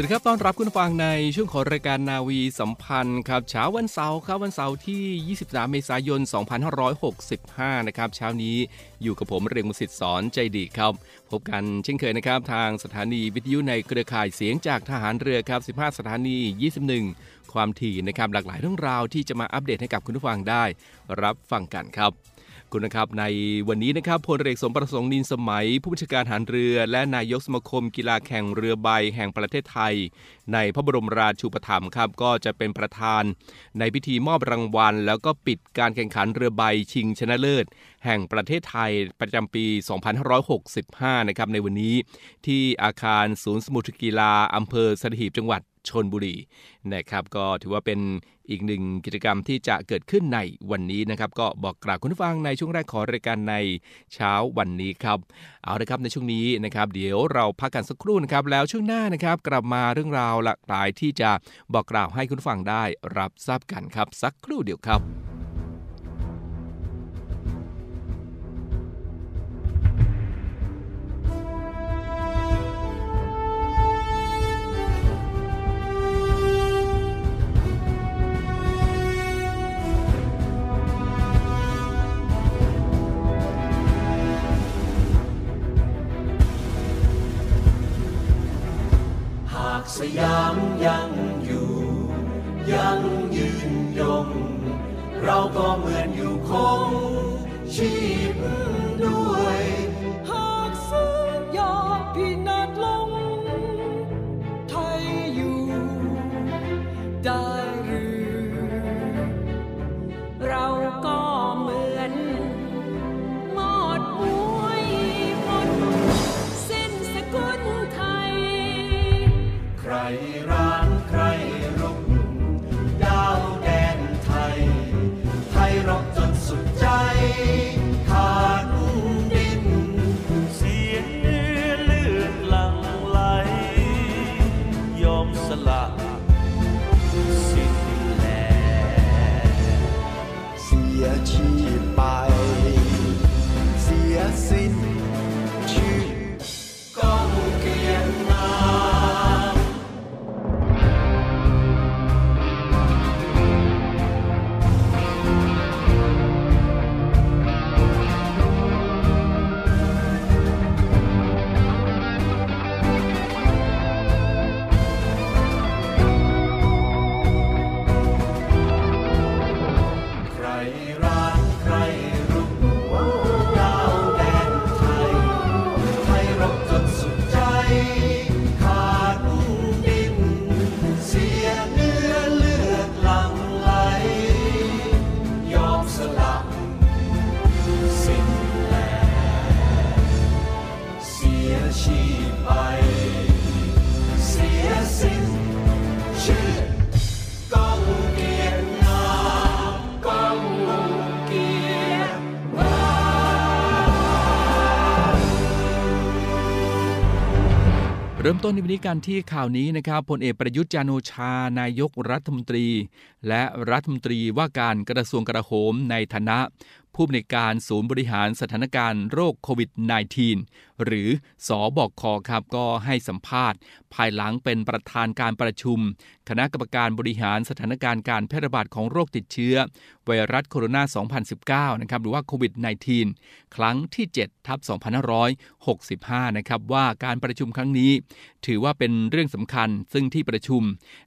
วัสดีครับ ต้อนรับคุณฟังในช่วงของรายการนาวีสัมพันธ์ครับ เช้าวันเสาร์ครับ วันเสาร์ที่ 23 เมษายน 2565 นะครับ เช้านี้อยู่กับผมเรียงมุสิตสอนใจดีครับ พบกันเช่นเคยนะครับ ทางสถานีวิทยุในเครือข่ายเสียงจากทหารเรือครับ 15 สถานี 21 ความถี่นะครับ หลากหลายเรื่องราวที่จะมาอัปเดตให้กับคุณผู้ฟังได้ รับฟังกันครับ คุณนะครับในวันนี้นะครับพลเรือสมประสงค์นินสมัย ผู้บัญชาการทหารเรือ และนายกสมาคมกีฬาแข่งเรือใบแห่งประเทศไทย ในพระบรมราชูปถัมภ์ครับก็จะเป็นประธาน ในพิธีมอบรางวัล แล้วก็ปิดการแข่งขันเรือใบชิงชนะเลิศ แห่งประเทศไทยประจำปี 2565 นะครับในวันนี้ ที่อาคารศูนย์สมุทรกีฬาอำเภอสัตหีบจังหวัด ชนบุรีนะครับ ก็ถือว่าเป็นอีกหนึ่งกิจกรรมที่จะเกิดขึ้นในวันนี้นะครับ ก็บอกกล่าวคุณผู้ฟังในช่วงแรกของรายการในเช้าวันนี้ครับเอาละครับในช่วงนี้นะครับ เดี๋ยวเราพักกันสักครู่นะครับแล้วช่วงหน้านะครับ กลับมาเรื่องราวหลากหลายที่จะบอกกล่าวให้คุณฟังได้รับทราบกันครับ สักครู่เดียวครับ สยามยังอยู่ ยังยืนยง เราก็เหมือนอยู่คงชีพ ต้นในวันนี้กันที่ข่าวนี้นะครับพลเอกประยุทธ์จันโอชานายกรัฐมนตรี และรัฐมนตรีว่าการกระทรวงกลาโหมในฐานะ ผู้อำนวยการศูนย์บริหารสถานการณ์โรคโควิด -19 หรือสอบกคครับก็ให้สัมภาษณ์ ภายหลังเป็นประธานการประชุม คณะกรรมการบริหารสถานการณ์การแพร่ระบาดของโรคติดเชื้อ ไวรัสโคโรนา 2019 นะครับหรือว่าโควิด -19 ครั้งที่ 7 ทับ 2565 นะครับว่าการประชุมครั้งนี้ ถือว่าเป็นเรื่องสำคัญซึ่งที่ประชุม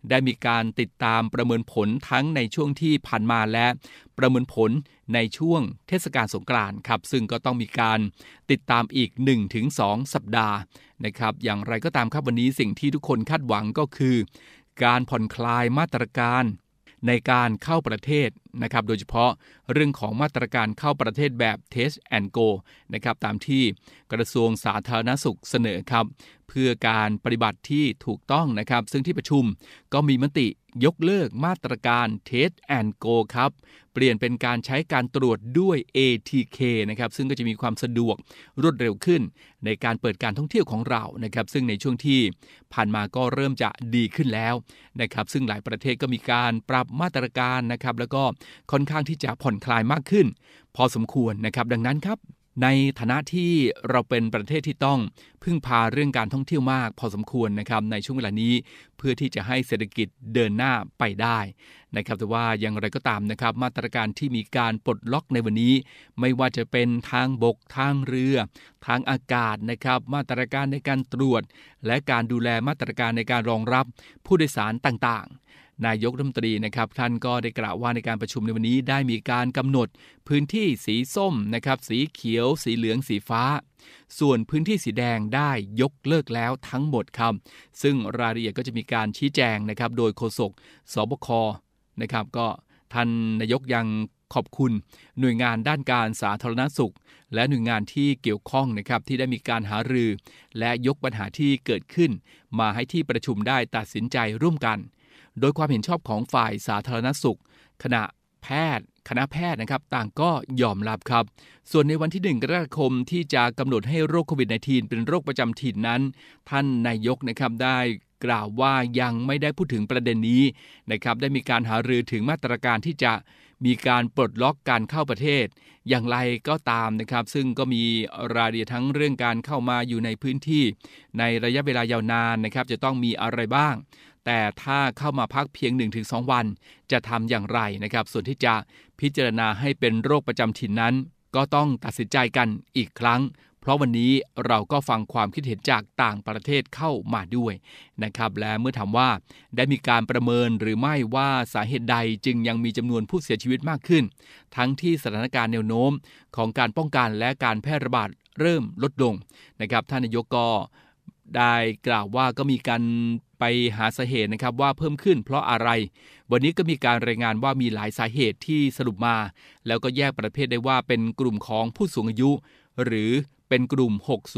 ได้มีการติดตามประเมินผลทั้งในช่วงที่ผ่านมาและประเมินผลในช่วงเทศกาลสงกรานต์ครับซึ่งก็ต้องมีการติดตามอีกง 2 สัปดาห์นะครับ อย่างไรก็ตามครับวันนี้สิ่งที่ทุกคนคาดหวังก็คือ การผ่อนคลายมาตรการในการเข้าประเทศนะครับ โดยเฉพาะเรื่องของมาตรการเข้าประเทศแบบ Test and Go นะครับ ตามที่กระทรวงสาธารณสุขเสนอครับ เพื่อการปฏิบัติที่ถูกต้องนะครับ ซึ่งที่ประชุมก็มีมติยกเลิกมาตรการ Test and Go ครับ เปลี่ยนเป็นการใช้การตรวจด้วย ATK นะครับ ซึ่งก็จะมีความสะดวกรวดเร็วขึ้น ในการเปิดการท่องเที่ยวของเรานะครับ ซึ่งในช่วงที่ผ่านมาก็เริ่มจะดีขึ้นแล้วนะครับ ซึ่งหลายประเทศก็มีการปรับมาตรการนะครับ แล้วก็ค่อนข้างที่จะผ่อนคลายมากขึ้น พอสมควรนะครับ ดังนั้นครับ ในฐานะที่เราเป็นประเทศที่ต้องพึ่งพาเรื่องการท่องเที่ยวมาก พอสมควรนะครับในช่วงเวลานี้เพื่อที่จะให้เศรษฐกิจเดินหน้าไปได้นะครับแต่ว่าอย่างไรก็ตามนะครับ มาตรการที่มีการปลดล็อกในวันนี้ ไม่ว่าจะเป็นทางบกทางเรือ ทางอากาศนะครับ มาตรการในการตรวจ และการดูแลมาตรการในการรองรับผู้โดยสารต่างๆ นายกรัฐมนตรีนะครับท่านก็ได้กล่าวว่าในการประชุมในวันนี้ได้มีการกำหนดพื้นที่สีส้มนะครับสีเขียว สีเหลืองสีฟ้า ส่วนพื้นที่สีแดงได้ยกเลิกแล้วทั้งหมดครับ ซึ่งรายละเอียดก็จะมีการชี้แจงนะครับโดยโฆษกสบคนะครับก็ท่านนายกยังขอบคุณหน่วยงานด้านการสาธารณสุข และหน่วยงานที่เกี่ยวข้องนะครับที่ได้มีการหารือ และยกปัญหาที่เกิดขึ้น มาให้ที่ประชุมได้ตัดสินใจร่วมกัน โดยความเห็นชอบของฝ่ายสาธารณสุข คณะแพทย์ คณะแพทย์นะครับ ต่างก็ยอมรับครับ ส่วนในวันที่ 1 กรกฎาคมที่จะกำหนดให้โรคโควิด -19 เป็นโรคประจำถิ่นนั้น ท่านนายกนะครับได้กล่าวว่ายังไม่ได้พูดถึงประเด็นนี้นะครับ ได้มีการหารือถึงมาตรการที่จะมีการปลดล็อกการเข้าประเทศ อย่างไรก็ตามนะครับ ซึ่งก็มีรายละเอียดทั้งเรื่องการเข้ามาอยู่ในพื้นที่ ในระยะเวลายาวนานนะครับ จะต้องมีอะไรบ้าง แต่ถ้าเข้ามาพักเพียง 1-2 วัน จะทำอย่างไรนะครับ ส่วนที่จะพิจารณาให้เป็นโรคประจำถิ่นนั้น ก็ต้องตัดสินใจกันอีกครั้ง เพราะวันนี้เราก็ฟังความคิดเห็นจากต่างประเทศเข้ามาด้วยนะครับ และเมื่อถามว่าได้มีการประเมินหรือไม่ว่าสาเหตุใดจึงยังมีจำนวนผู้เสียชีวิตมากขึ้น ทั้งที่สถานการณ์แนวโน้มของการป้องกันและการแพร่ระบาดเริ่มลดลงนะครับ ท่านนายกก็ได้กล่าวว่าก็มีการ ไปหาสาเหตุนะครับว่าเพิ่มขึ้นเพราะอะไร วันนี้ก็มีการรายงานว่ามีหลายสาเหตุที่สรุปมา แล้วก็แยกประเภทได้ว่าเป็นกลุ่มของผู้สูงอายุ หรือเป็นกลุ่ม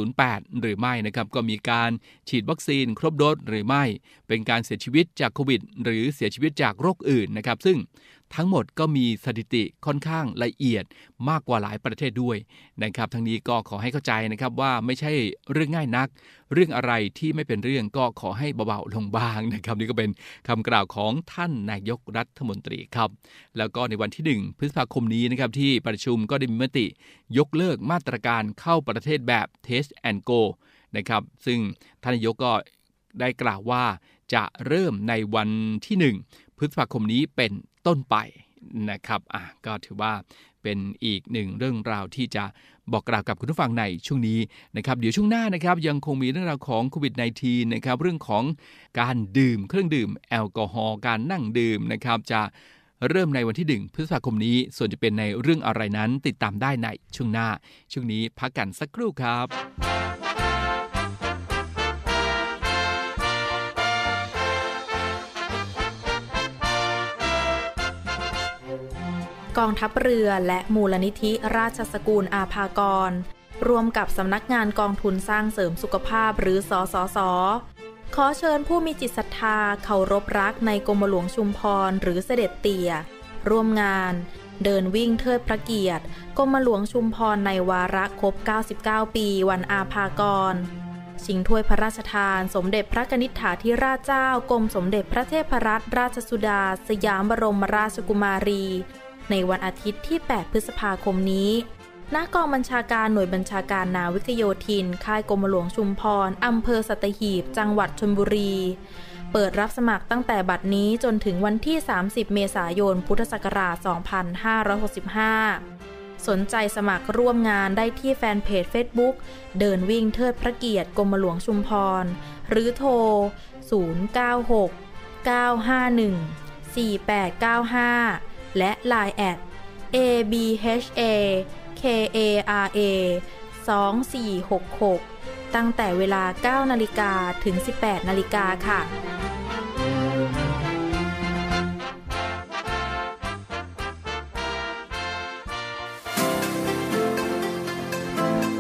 608 หรือไม่นะครับ ก็มีการฉีดวัคซีนครบโดสหรือไม่ เป็นการเสียชีวิตจากโควิด หรือเสียชีวิตจากโรคอื่นนะครับ ซึ่งทั้งหมดก็มีสถิติค่อนข้างละเอียดมากกว่าหลายประเทศด้วยนะครับ ทั้งนี้ก็ขอให้เข้าใจนะครับว่าไม่ใช่เรื่องง่ายนัก เรื่องอะไรที่ไม่เป็นเรื่องก็ขอให้เบาๆลงบ้างนะครับ นี่ก็เป็นคำกล่าวของท่านนายกรัฐมนตรีครับ แล้วก็ในวันที่ 1 พฤษภาคมนี้นะครับที่ประชุมก็ได้มีมติ ยกเลิกมาตรการเข้าประเทศแบบ Test and Go นะครับซึ่งท่านนายกก็ได้กล่าวว่าจะเริ่มในวันที่ 1 พฤษภาคมนี้เป็น ต้นไปนะครับอะก็ถือว่าเป็นอีกหนึ่งเรื่องราวที่จะบอกกล่าวกับคุณผู้ฟังในช่วงนี้นะครับเดี๋ยวช่วงหน้านะครับยังคงมีเรื่องราวของโควิด -19 นะครับเรื่องของการดื่มเครื่องดื่มแอลกอฮอล์การนั่งดื่มนะครับจะเริ่มในวันที่ 1 พฤษภาคมนี้ ส่วนจะเป็นในเรื่องอะไรนั้นติดตามได้ในช่วงหน้า ช่วงนี้พักกันสักครู่ครับ กองทัพเรือและมูลนิธิราชสกุลอาภากร ร่วมกับสำนักงานกองทุนสร้างเสริมสุขภาพหรือสสส ขอเชิญผู้มีจิตศรัทธาเคารพรักในกรมหลวงชุมพรหรือเสด็จเตี่ย ร่วมงาน เดินวิ่งเทิดพระเกียรติกรมหลวงชุมพรในวาระครบ 99 ปีวันอาภากรชิงถ้วยพระราชทาน สมเด็จพระนิษฐาธิราชเจ้ากรมสมเด็จพระเทพรัตนราชสุดา สยามบรมราชกุมารี ในวันอาทิตย์ที่ 8 พฤษภาคมนี้ณกองบัญชาการหน่วยบัญชาการนาวิกโยธิน ค่ายกรมหลวงชุมพร อำเภอสัตหีบ จังหวัดชลบุรี เปิดรับสมัครตั้งแต่บัดนี้จนถึงวันที่ 30 เมษายน พุทธศักราช 2565 สนใจสมัครร่วมงานได้ที่แฟนเพจ Facebook เดินวิ่งเทิดพระเกียรติกรมหลวงชุมพร หรือโทร 096 951 4895 และ Line แอด abha kara 2466 ตั้งแต่เวลา 9 นาฬิกาถึง 18 นาฬิกาค่ะ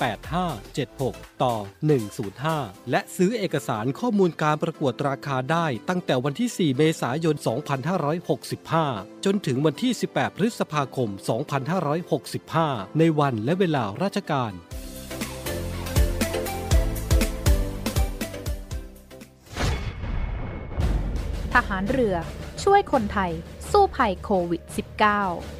8576 ต่อ 105 และซื้อเอกสารข้อมูลการประกวดราคาได้ตั้งแต่วันที่ 4 เมษายน 2565 จนถึงวันที่ 18 พฤษภาคม 2565 ในวันและเวลาราชการทหารเรือช่วยคนไทย สู้ภัยโควิด -19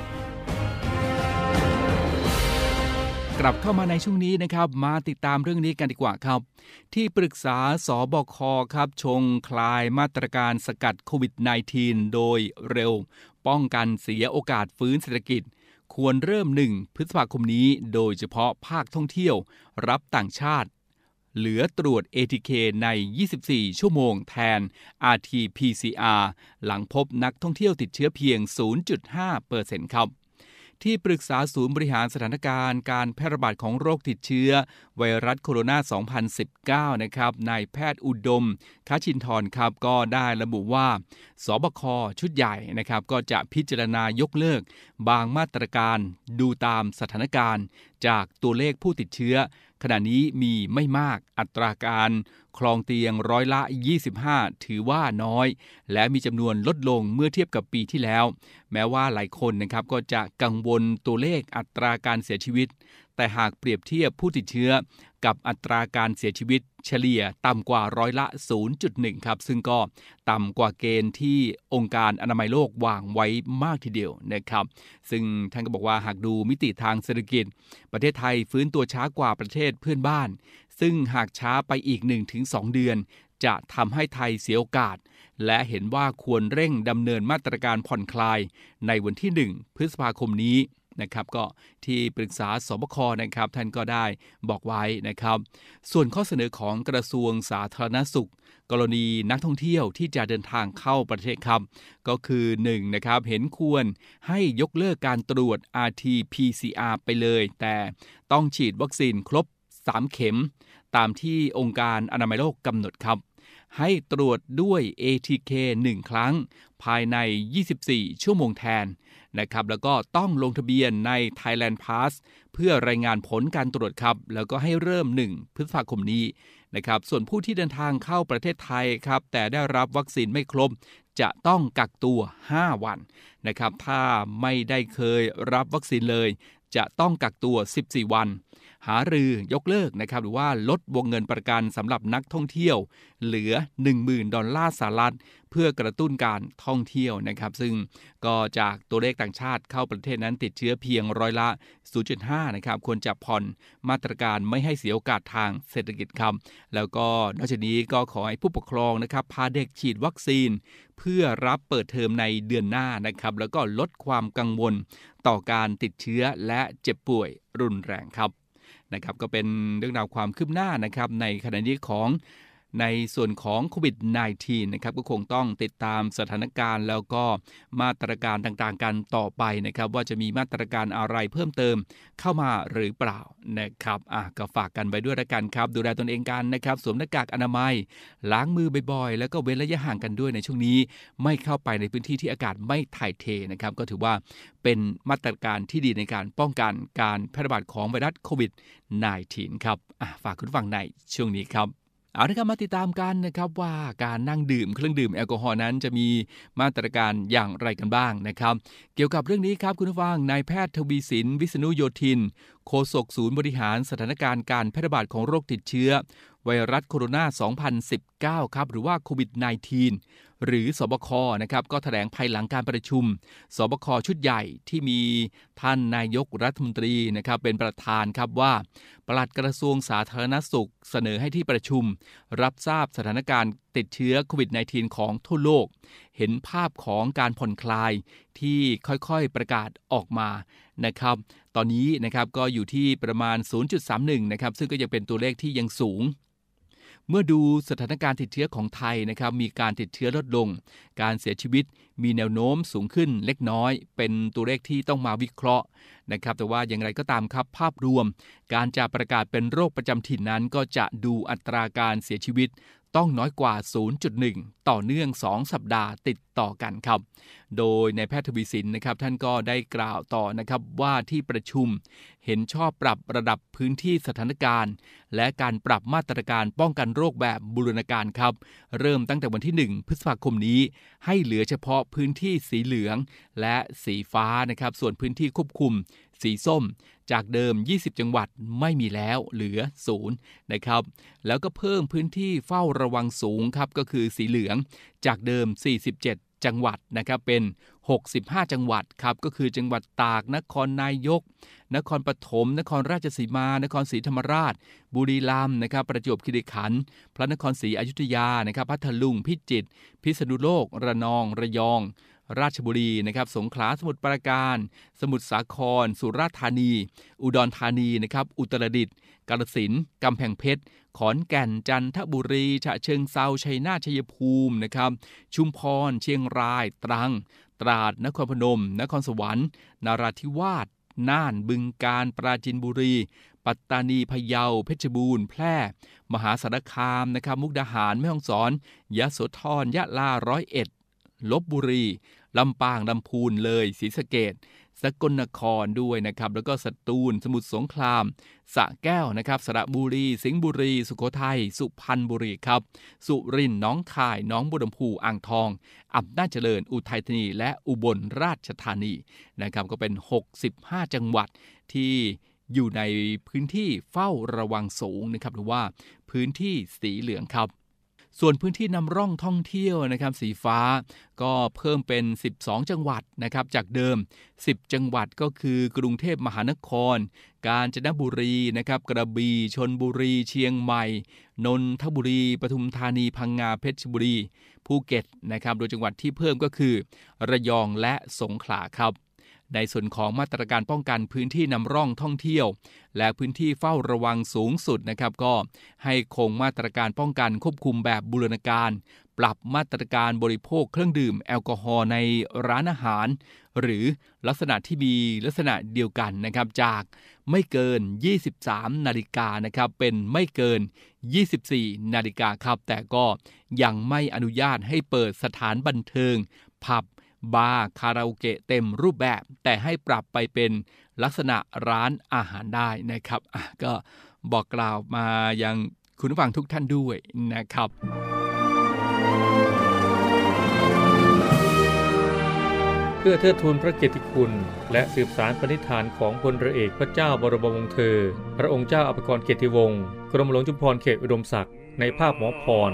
กลับเข้ามาในช่วงนี้นะครับ มาติดตามเรื่องนี้กันดีกว่าครับ ที่ปรึกษาสบคครับ ชงคลายมาตรการสกัดโควิด -19 โดยเร็ว ป้องกันเสียโอกาสฟื้นเศรษฐกิจ ควรเริ่มหนึ่งพฤษภาคมนี้ โดยเฉพาะภาคท่องเที่ยว รับต่างชาติ เหลือตรวจ ATK ใน 24 ชั่วโมงแทน RT-PCR หลังพบนักท่องเที่ยวติดเชื้อเพียง 0.5%ครับ ที่ปรึกษาศูนย์บริหารสถานการณ์การแพร่ระบาดของโรคติดเชื้อ ไวรัสโคโรนา 2019 นะครับนายแพทย์อุดมคาชินทรครับก็ได้ระบุว่า สบคชุดใหญ่นะครับก็จะพิจารณายกเลิก บางมาตรการดูตามสถานการณ์ จากตัวเลขผู้ติดเชื้อ ขณะนี้มีไม่มากอัตราการ คลองเตียงร้อยละ 25 ถือว่าน้อย และมีจำนวนลดลงเมื่อเทียบกับปีที่แล้ว แม้ว่าหลายคนนะครับก็จะกังวลตัวเลขอัตราการเสียชีวิต แต่หากเปรียบเทียบผู้ติดเชื้อ กับอัตราการเสียชีวิตเฉลี่ยต่ำกว่าร้อยละ 0.1 ครับ ซึ่งก็ต่ำกว่าเกณฑ์ที่องค์การอนามัยโลกวางไว้มากทีเดียวนะครับ ซึ่งท่านก็บอกว่าหากดูมิติทางเศรษฐกิจ ประเทศไทยฟื้นตัวช้ากว่าประเทศเพื่อนบ้าน ซึ่งหากช้าไปอีก 1-2 เดือน จะทำให้ไทยเสียโอกาส และเห็นว่าควรเร่งดำเนินมาตรการผ่อนคลาย ในวันที่ 1 พฤษภาคมนี้ นะครับก็ที่ปรึกษาสบคนะครับท่านก็ได้บอกไว้นะครับ ส่วนข้อเสนอของกระทรวงสาธารณสุข กรณีนักท่องเที่ยวที่จะเดินทางเข้าประเทศครับก็คือ1นะครับเห็นควรให้ยกเลิกการตรวจ RT-PCR ไปเลย แต่ต้องฉีดวัคซีนครบ 3 เข็ม ตามที่องค์การอนามัยโลกกำหนดครับให้ตรวจด้วย ATK 1 ครั้ง ภายใน 24 ชั่วโมงแทน นะครับแล้วก็ต้องลงทะเบียนใน Thailand Pass เพื่อรายงานผลการตรวจครับ แล้วก็ให้เริ่ม 1 พฤษภาคมนี้นะครับส่วนผู้ที่เดินทางเข้าประเทศไทยครับแต่ได้รับวัคซีนไม่ครบจะต้องกักตัว 5 วันนะครับถ้าไม่ได้เคยรับวัคซีนเลย จะต้องกักตัว 14 วัน หารือยกเลิกนะครับหรือว่าลดวงเงินประกันสำหรับนักท่องเที่ยว เหลือ 10,000 ดอลลาร์สหรัฐเพื่อกระตุ้นการท่องเที่ยวนะครับ ซึ่งก็จากตัวเลขต่างชาติเข้าประเทศนั้นติดเชื้อเพียงร้อยละ 0.5 นะครับควรจะผ่อนมาตรการไม่ให้เสียโอกาสทางเศรษฐกิจครับ แล้วก็นอกจากนี้ก็ขอให้ผู้ปกครองนะครับพาเด็กฉีดวัคซีน เพื่อรับเปิดเทอมในเดือนหน้านะครับแล้วก็ลดความกังวลต่อการติดเชื้อและเจ็บป่วยรุนแรงครับ นะครับก็เป็นเรื่องราวความคืบหน้านะครับในขณะนี้ของ ในส่วนของโควิด -19 นะครับก็คงต้องติดตามสถานการณ์ แล้วก็มาตรการต่างๆ กันต่อไปนะครับ ว่าจะมีมาตรการอะไรเพิ่มเติมเข้ามาหรือเปล่านะครับอะก็ฝากกันไว้ด้วยละกันครับ ดูแลตนเองกันนะครับ สวมหน้ากากอนามัย ล้างมือบ่อยๆ แล้วก็เว้นระยะห่างกันด้วยในช่วงนี้ ไม่เข้าไปในพื้นที่ที่อากาศไม่ถ่ายเทนะครับ ก็ถือว่าเป็นมาตรการที่ดีในการป้องกันการแพร่ระบาดของไวรัสโควิด -19 ครับอะฝากคุณฟังในช่วงนี้ครับ เอาละครับมาติดตามกันนะครับว่าการนั่งดื่มเครื่องดื่มแอลกอฮอล์นั้นจะมีมาตรการอย่างไรกันบ้างนะครับ เกี่ยวกับเรื่องนี้ครับคุณผู้ฟังนายแพทย์ทวีสิน วิษณุโยธิน โฆษกศูนย์บริหารสถานการณ์การแพร่ระบาดของโรคติดเชื้อ ไวรัสโคโรนา 2019 ครับ หรือว่าโควิด -19 หรือสบคนะครับ ก็แถลงภายหลังการประชุม สบคชุดใหญ่ที่มีท่านนายกรัฐมนตรีนะครับ เป็นประธานครับว่า ปลัดกระทรวงสาธารณสุขเสนอให้ที่ประชุม รับทราบสถานการณ์ติดเชื้อโควิด -19 ของทั่วโลก เห็นภาพของการผ่อนคลายที่ค่อยๆประกาศออกมานะครับ ตอนนี้นะครับก็อยู่ที่ประมาณ 0.31 นะครับ ซึ่งก็ยังเป็นตัวเลขที่ยังสูง เมื่อดูสถานการณ์ติดเชื้อของไทยนะครับมีการติดเชื้อลดลง การเสียชีวิตมีแนวโน้มสูงขึ้นเล็กน้อย เป็นตัวเลขที่ต้องมาวิเคราะห์นะครับแต่ว่าอย่างไรก็ตามครับภาพรวม การจะประกาศเป็นโรคประจำถิ่นนั้นก็จะดูอัตราการเสียชีวิต ต้องน้อยกว่า 0.1 ต่อเนื่อง 2 สัปดาห์ติดต่อกันครับ โดยในแพทย์ทวีสินนะครับท่านก็ได้กล่าวต่อนะครับว่าที่ประชุมเห็นชอบปรับระดับพื้นที่สถานการณ์ และการปรับมาตรการป้องกันโรคแบบบูรณาการครับ เริ่มตั้งแต่วันที่ 1 พฤษภาคมนี้ ให้เหลือเฉพาะพื้นที่สีเหลืองและสีฟ้านะครับ ส่วนพื้นที่ควบคุม สีส้ม จากเดิม 20 จังหวัดไม่มีแล้วเหลือศูนย์นะครับ แล้วก็เพิ่มพื้นที่เฝ้าระวังสูงครับก็คือสีเหลือง จากเดิม 47จังหวัดนะครับเป็น 65 จังหวัดครับก็คือจังหวัดตาก นครนายก นครปฐม นครราชสีมา นครศรีธรรมราช บุรีรัมย์นะครับประจวบคีรีขันธ์พระนครศรีอยุธยานะครับพัทลุงพิจิตรพิษณุโลก ระนองระยอง ราชบุรีนะครับสงขลาสมุทรปราการ สมุทรสาคร สุราษฎร์ธานี อุดรธานีนะครับอุตรดิตถ์กาฬสินธุ์กำแพงเพชร ขอนแก่นจันทบุรีฉะเชิงเซาชัยนาทชัยภูมินะครับชุมพร เชียงราย ตรัง ตราดนครพนม นครสวรรค์นาราธิวาสน่านบึงกาฬปราจินบุรี ปัตตานีพะเยาเพชรบูรณ์แพร่ มหาสารคามนะครับมุกดาหารแม่ฮ่องสอนยะโสธรยะลาร้อยเอ็ดลบบุรี ลำปางลำพูนเลยศรีสะเกดสกลนครด้วยนะครับ แล้วก็สตูล สมุทรสงครามสระแก้วนะครับ สระบุรี สิงห์บุรี สุโขทัย สุพรรณบุรีครับ สุรินทร์น้องคาย น้องบุรมพูอ่างทอง อำนาจเจริญ อุทัยธานี และอุบลราชธานีนะครับ ก็เป็น 65 จังหวัดที่อยู่ในพื้นที่เฝ้าระวังสูงนะครับ หรือว่าพื้นที่สีเหลืองครับ ส่วนพื้นที่นำร่องท่องเที่ยวนะครับสีฟ้าก็เพิ่มเป็น 12 จังหวัดนะครับจากเดิม 10 จังหวัดก็คือกรุงเทพมหานคร กาญจนบุรีนะครับกระบี่ชนบุรี เชียงใหม่ นนทบุรีปทุมธานีพังงาเพชรบุรี ภูเก็ตนะครับโดยจังหวัดที่เพิ่มก็คือ ระยองและสงขลาครับ ในส่วนของมาตรการป้องกันพื้นที่นำร่องท่องเที่ยว และพื้นที่เฝ้าระวังสูงสุดนะครับก็ให้คงมาตรการป้องกันควบคุมแบบบูรณาการ ปรับมาตรการบริโภคเครื่องดื่มแอลกอฮอล์ในร้านอาหาร หรือลักษณะที่มีลักษณะเดียวกันนะครับจากไม่เกิน 23 นาฬิกานะครับเป็นไม่เกิน 24 นาฬิกาครับ แต่ก็ยังไม่อนุญาตให้เปิดสถานบันเทิง ผับ บาร์คาราโอเกะเต็มรูปแบบ แต่ให้ปรับไปเป็นลักษณะร้านอาหารได้นะครับก็บอกกล่าวมายังคุณผู้ฟังทุกท่านด้วยนะครับ เพื่อเทิดทูนพระเกียรติคุณ และสืบสานปณิธานของพลเรือเอกพระเจ้าบรมวงศ์เธอ พระองค์เจ้าอาภากรเกียรติวงศ์กรมหลวงจุฬาภรณ์เขตอุดมศักดิ์ในภาพหมอพร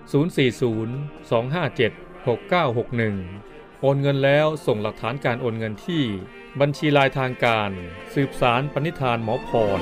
040 257 6961 โอนเงินแล้วส่งหลักฐานการโอนเงินที่ บัญชีลายทางการ สืบสารปณิธานหมอพร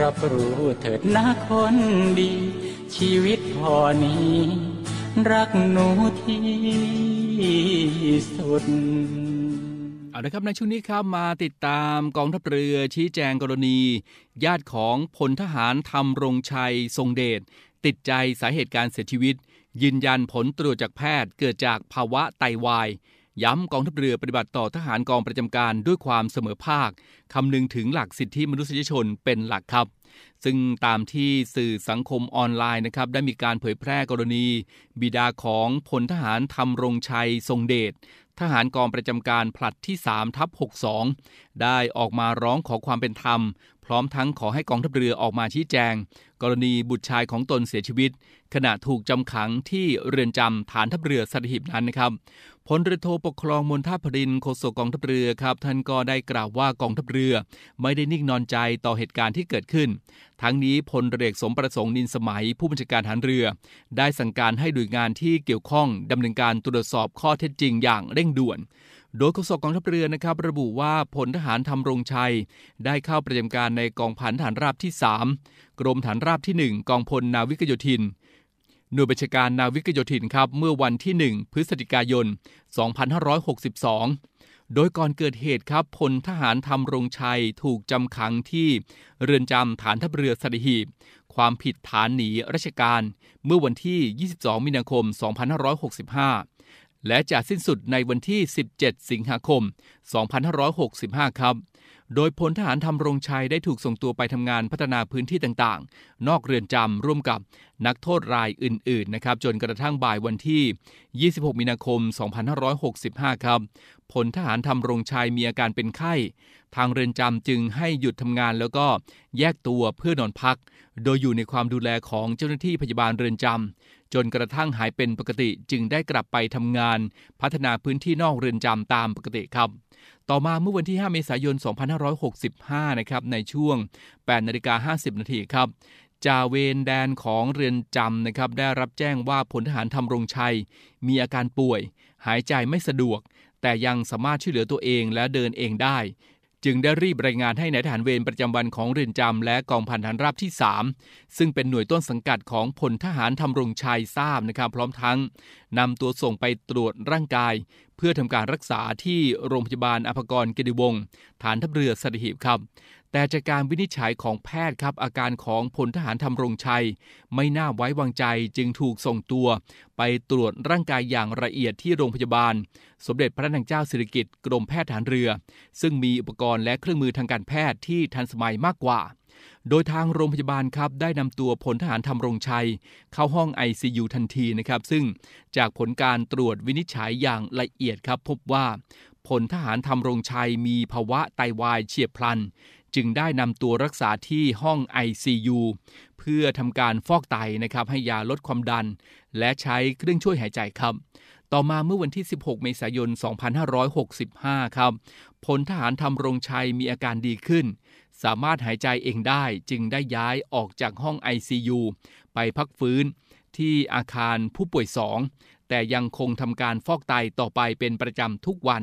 รับรู้เถิดนะคนดี ชีวิตพอนี้ รักหนูที่สุดเอาละครับในช่วงนี้ครับมาติดตามกองทัพเรือชี้แจงกรณี ญาติของพลทหารธรรมรงชัยทรงเดชติดใจสาเหตุการเสียชีวิต ยืนยันผลตรวจจากแพทย์เกิดจากภาวะไตวาย ย้ำกองทัพเรือปฏิบัติต่อทหารกองประจำการด้วยความเสมอภาคคำนึงถึงหลักสิทธิมนุษยชนเป็นหลักครับ ซึ่งตามที่สื่อสังคมออนไลน์นะครับได้มีการเผยแพร่กรณี บิดาของพลทหารธรรมรงชัยทรงเดชทหารกองประจำการผลัดที่3ทับ62 ได้ออกมาร้องขอความเป็นธรรม พร้อมทั้งขอให้กองทัพเรือออกมาชี้แจง กรณีบุตรชายของตนเสียชีวิต ขณะถูกจำขังที่เรือนจำฐานทัพเรือสัตหีบนั้นนะครับพลเรือโทปกครองมณฑาพรินโฆษกกองทัพเรือครับท่านก็ได้กล่าวว่ากองทัพเรือ ไม่ได้นิ่งนอนใจต่อเหตุการณ์ที่เกิดขึ้น ทั้งนี้พลเรือเอกสมประสงค์นินสมัย ผู้บัญชาการทหารเรือ ได้สั่งการให้หน่วยงานที่เกี่ยวข้องดำเนินการตรวจสอบข้อเท็จจริงอย่างเร่งด่วน โดยโฆษกกองทัพเรือนะครับระบุว่าพลทหารธรรมรงชัย ได้เข้าประจำการในกองพันฐานราบที่ 3 กรมฐานราบที่ 1 กองพลนาวิกโยธิน หน่วยบัญชาการนาวิกโยธินครับเมื่อวันที่ 1 พฤศจิกายน 2562 โดยก่อนเกิดเหตุครับพลทหารธรรมรงชัยถูกจำขังที่เรือนจำฐานทัพเรือสัตหีบ ความผิดฐานหนีราชการ เมื่อวันที่ 22 มีนาคม 2565 และจะสิ้นสุดในวันที่ 17 สิงหาคม 2565 ครับ โดยพลทหารธรรมรงชัยได้ถูกส่งตัวไปทำงานพัฒนาพื้นที่ต่างๆ นอกเรือนจำร่วมกับนักโทษรายอื่น ๆ นะครับ จนกระทั่งบ่ายวันที่ 26 มีนาคม 2565 ครับพลทหารธรรมรงชัยมีอาการเป็นไข้ ทางเรือนจำจึงให้หยุดทำงานแล้วก็แยกตัวเพื่อนอนพัก โดยอยู่ในความดูแลของเจ้าหน้าที่พยาบาลเรือนจำจนกระทั่งหายเป็นปกติจึงได้กลับไปทำงาน พัฒนาพื้นที่นอกเรือนจำตามปกติครับ ต่อมาเมื่อวันที่ 5 เมษายน 2565 นะครับในช่วง 8นาฬิกา50 นาทีครับ จ่าเวนแดนของเรือนจำนะครับได้รับแจ้งว่าพลทหารทำรงชัย มีอาการป่วย หายใจไม่สะดวก แต่ยังสามารถช่วยเหลือตัวเองและเดินเองได้ จึงได้รีบรายงานให้นายทหารเวรประจำวันของเรือนจำและกองพันทหารราบที่ 3 ซึ่งเป็นหน่วยต้นสังกัดของพลทหารทำรงชัยทราบนะครับพร้อมทั้งนำตัวส่งไปตรวจร่างกาย เพื่อทำการรักษาที่โรงพยาบาลอภกรกิติวงศ์ฐานทัพเรือสัตหีบครับ แต่จากการวินิจฉัยของแพทย์ครับอาการของพลทหารทำรงชัย ไม่น่าไว้วางใจจึงถูกส่งตัว ไปตรวจร่างกายอย่างละเอียดที่โรงพยาบาล สมเด็จพระนางเจ้าสิริกิติ์กรมแพทย์ฐานเรือ ซึ่งมีอุปกรณ์และเครื่องมือทางการแพทย์ที่ทันสมัยมากกว่า โดยทางโรงพยาบาลครับได้นำตัวพลทหารทำรงชัย เข้าห้อง ICU ทันทีนะครับ ซึ่งจากผลการตรวจวินิจฉัยอย่างละเอียดครับ พบว่าพลทหารทำรงชัยมีภาวะไตวายเฉียบพลัน จึงได้นำตัวรักษาที่ห้อง ICU เพื่อทำการฟอกไตนะครับให้ยาลดความดัน และใช้เครื่องช่วยหายใจครับ ต่อมาเมื่อวันที่ 16 เมษายน 2565 ครับพลทหารทำรงชัยมีอาการดีขึ้น สามารถหายใจเองได้จึงได้ย้ายออกจากห้อง ICU ไปพักฟื้นที่อาคารผู้ป่วย 2 แต่ยังคงทำการฟอกไตต่อไปเป็นประจำทุกวัน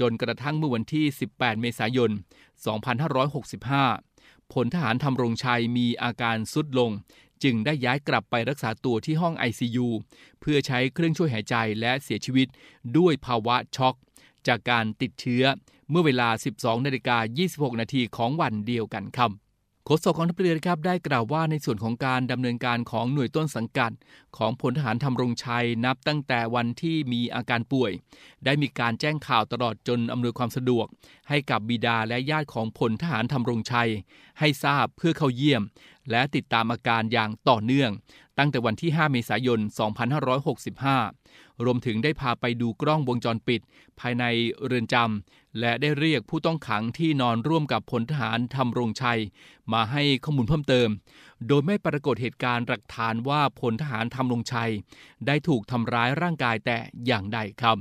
จนกระทั่งเมื่อวันที่ 18 เมษายน 2565 ผลทหารทำรงชัยมีอาการสุดลง จึงได้ย้ายกลับไปรักษาตัวที่ห้อง ICU เพื่อใช้เครื่องช่วยหายใจและเสียชีวิตด้วยภาวะช็อก จากการติดเชื้อเมื่อเวลา 12นาฬิกา26 นาทีของวันเดียวกันครับ โฆษกของทัพเรือครับได้กล่าวว่าในส่วนของการดำเนินการของหน่วยต้นสังกัด ของพลทหารทำรงชัยนับตั้งแต่วันที่มีอาการป่วย ได้มีการแจ้งข่าวตลอดจนอำนวยความสะดวก ให้กับบิดาและญาติของพลทหารทำรงชัย ให้ทราบเพื่อเข้าเยี่ยม และติดตามอาการอย่างต่อเนื่อง ตั้งแต่วันที่ 5 เมษายน 2565 รวมถึงได้พาไปดูกล้องวงจรปิด ภายในเรือนจำ และได้เรียกผู้ต้องขังที่นอนร่วมกับพลทหารทำรงชัย มาให้ข้อมูลเพิ่มเติม โดยไม่ปรากฏเหตุการณ์หลักฐานว่าพลทหารทำรงชัย ได้ถูกทำร้ายร่างกายแต่อย่างใดครับ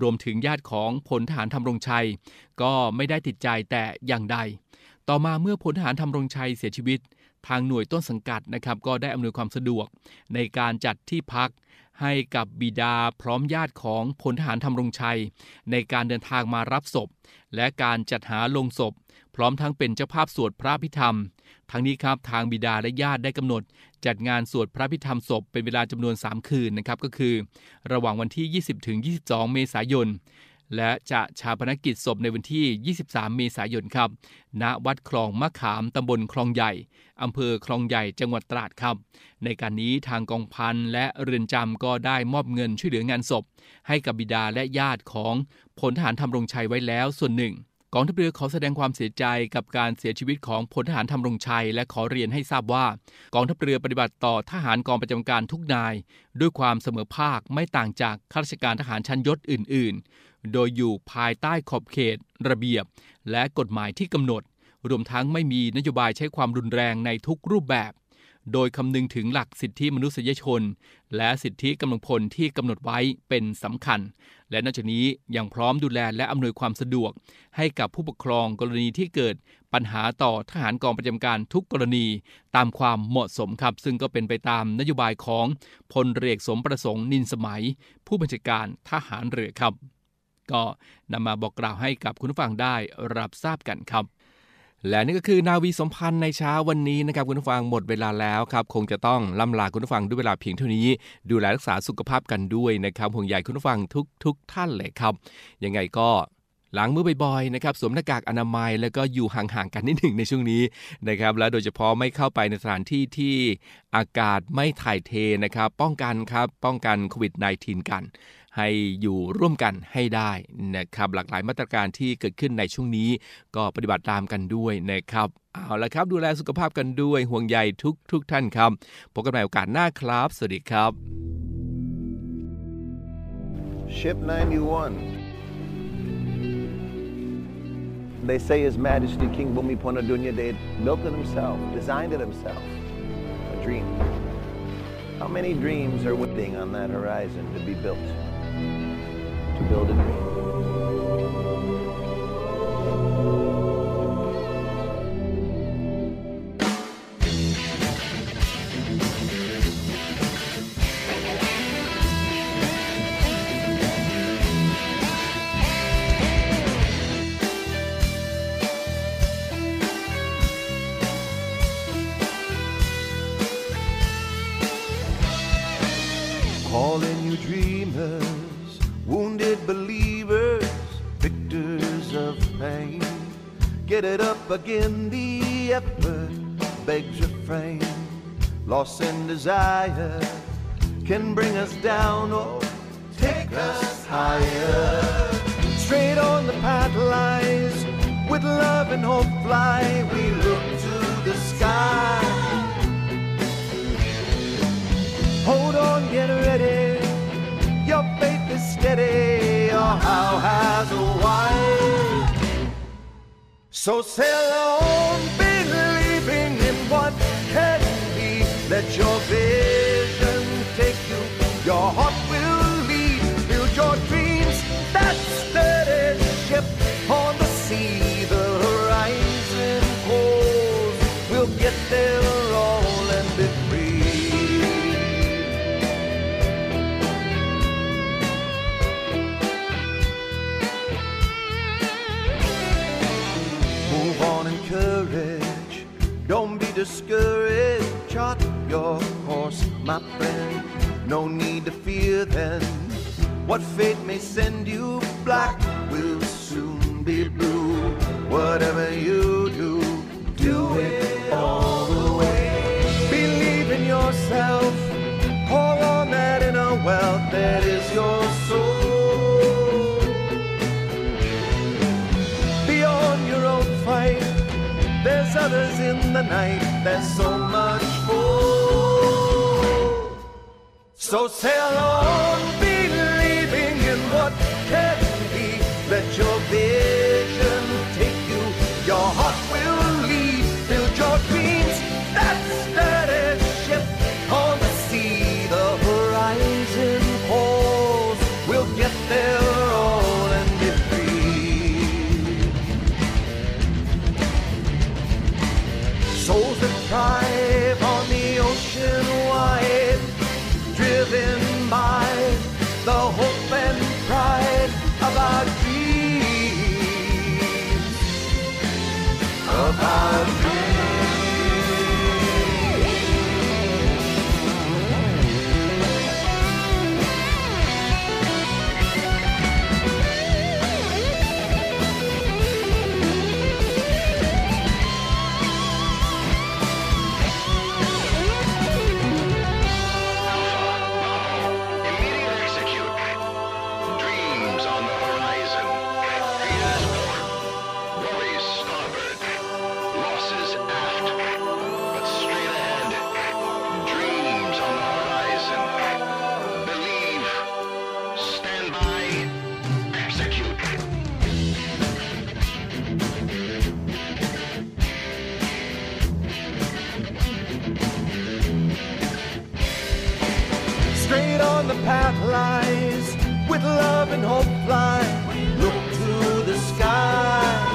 รวมถึงญาติของพลทหารทำรงชัย ก็ไม่ได้ติดใจแต่อย่างใด ต่อมาเมื่อพลทหารทำรงชัยเสียชีวิต ทางหน่วยต้นสังกัดนะครับก็ได้อำนวยความสะดวก ในการจัดที่พัก ให้กับบิดาพร้อมญาติของพลทหารทำรงชัย ในการเดินทางมารับศพ และการจัดหาลงศพ พร้อมทั้งเป็นเจ้าภาพสวดพระพิธรรม ทั้งนี้ครับทางบิดาและญาติได้กำหนด จัดงานสวดพระพิธรรมศพเป็นเวลาจำนวน 3 คืนนะครับก็คือ ระหว่างวันที่ 20-22 เมษายน และจะชาปนกิจศพในวันที่ 23 เมษายนครับ ณ วัดคลองมะขามตำบลคลองใหญ่ อำเภอคลองใหญ่ จังหวัดตราดครับ ในการนี้ทางกองพันและเรือนจำก็ได้มอบเงินช่วยเหลืองานศพ ให้กับบิดาและญาติของพลทหารทำรงชัยไว้แล้วส่วนหนึ่งกองทัพเรือขอแสดงความเสียใจกับการเสียชีวิตของพลทหารทำรงชัย และขอเรียนให้ทราบว่า กองทัพเรือปฏิบัติต่อทหารกองประจำการทุกนาย ด้วยความเสมอภาคไม่ต่างจากข้าราชการทหารชั้นยศอื่นๆ โดยอยู่ภายใต้ขอบเขต ระเบียบ และกฎหมายที่กำหนด รวมทั้งไม่มีนโยบายใช้ความรุนแรงในทุกรูปแบบ โดยคำนึงถึงหลักสิทธิมนุษยชน และสิทธิกำลังพลที่กำหนดไว้เป็นสำคัญ และนอกจากนี้ยังพร้อมดูแลและอำนวยความสะดวก ให้กับผู้ปกครองกรณีที่เกิดปัญหาต่อทหารกองประจำการทุกกรณีตามความเหมาะสมครับ ซึ่งก็เป็นไปตามนโยบายของพลเรือสมประสงค์นินสมัย ผู้บัญชาการทหารเรือครับ ก็นำมาบอกกล่าวให้กับคุณผู้ฟังได้รับทราบกันครับ และนี่ก็คือนาวีสมพันธ์ในเช้าวันนี้นะครับคุณผู้ฟังหมดเวลาแล้วครับคงจะต้องล่ำลาคุณผู้ฟังด้วยเวลาเพียงเท่านี้ ดูแลรักษาสุขภาพกันด้วยนะครับห่วงใยคุณผู้ฟังทุกทุกท่านเลยครับ ยังไงก็ล้างมือบ่อยๆนะครับสวมหน้ากากอนามัย แล้วก็อยู่ห่างๆกันนิดหนึ่งในช่วงนี้นะครับและโดยเฉพาะไม่เข้าไปในสถานที่ที่อากาศไม่ถ่ายเทนะครับ ป้องกันครับป้องกันโควิด -19 กัน ให้อยู่ร่วมกันให้ได้นะครับหลากหลายมาตรการที่เกิดขึ้นในช่วงนี้ ก็ปฏิบัติตามกันด้วยนะครับเอาละครับดูแลสุขภาพกันด้วยห่วงใยทุกทุกท่านครับพบกันใหม่โอกาสหน้าครับ สวัสดีครับ Ship 91. They say His Majesty King Bhumipona Dunya Day built it himself, designed it himself. A dream. How many dreams are waiting on that horizon to be built? To build a dream. again the effort begs refrain. Loss and desire can bring us down. Oh, So sail on, believing in what can be. Let your vision take you. Your heart will lead. Build your dreams. That steady ship on the sea. The horizon calls. We'll get there. path lies. With love and hope fly. Look to the sky.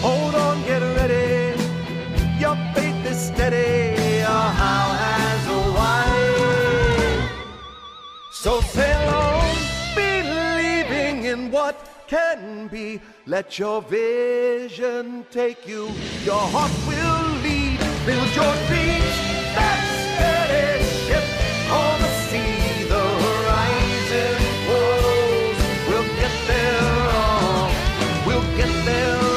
Hold on get ready. Your faith is steady. Your how has a why. So sail on believing in what can be. Let your vision take you. Your heart will lead. Build your dreams get there.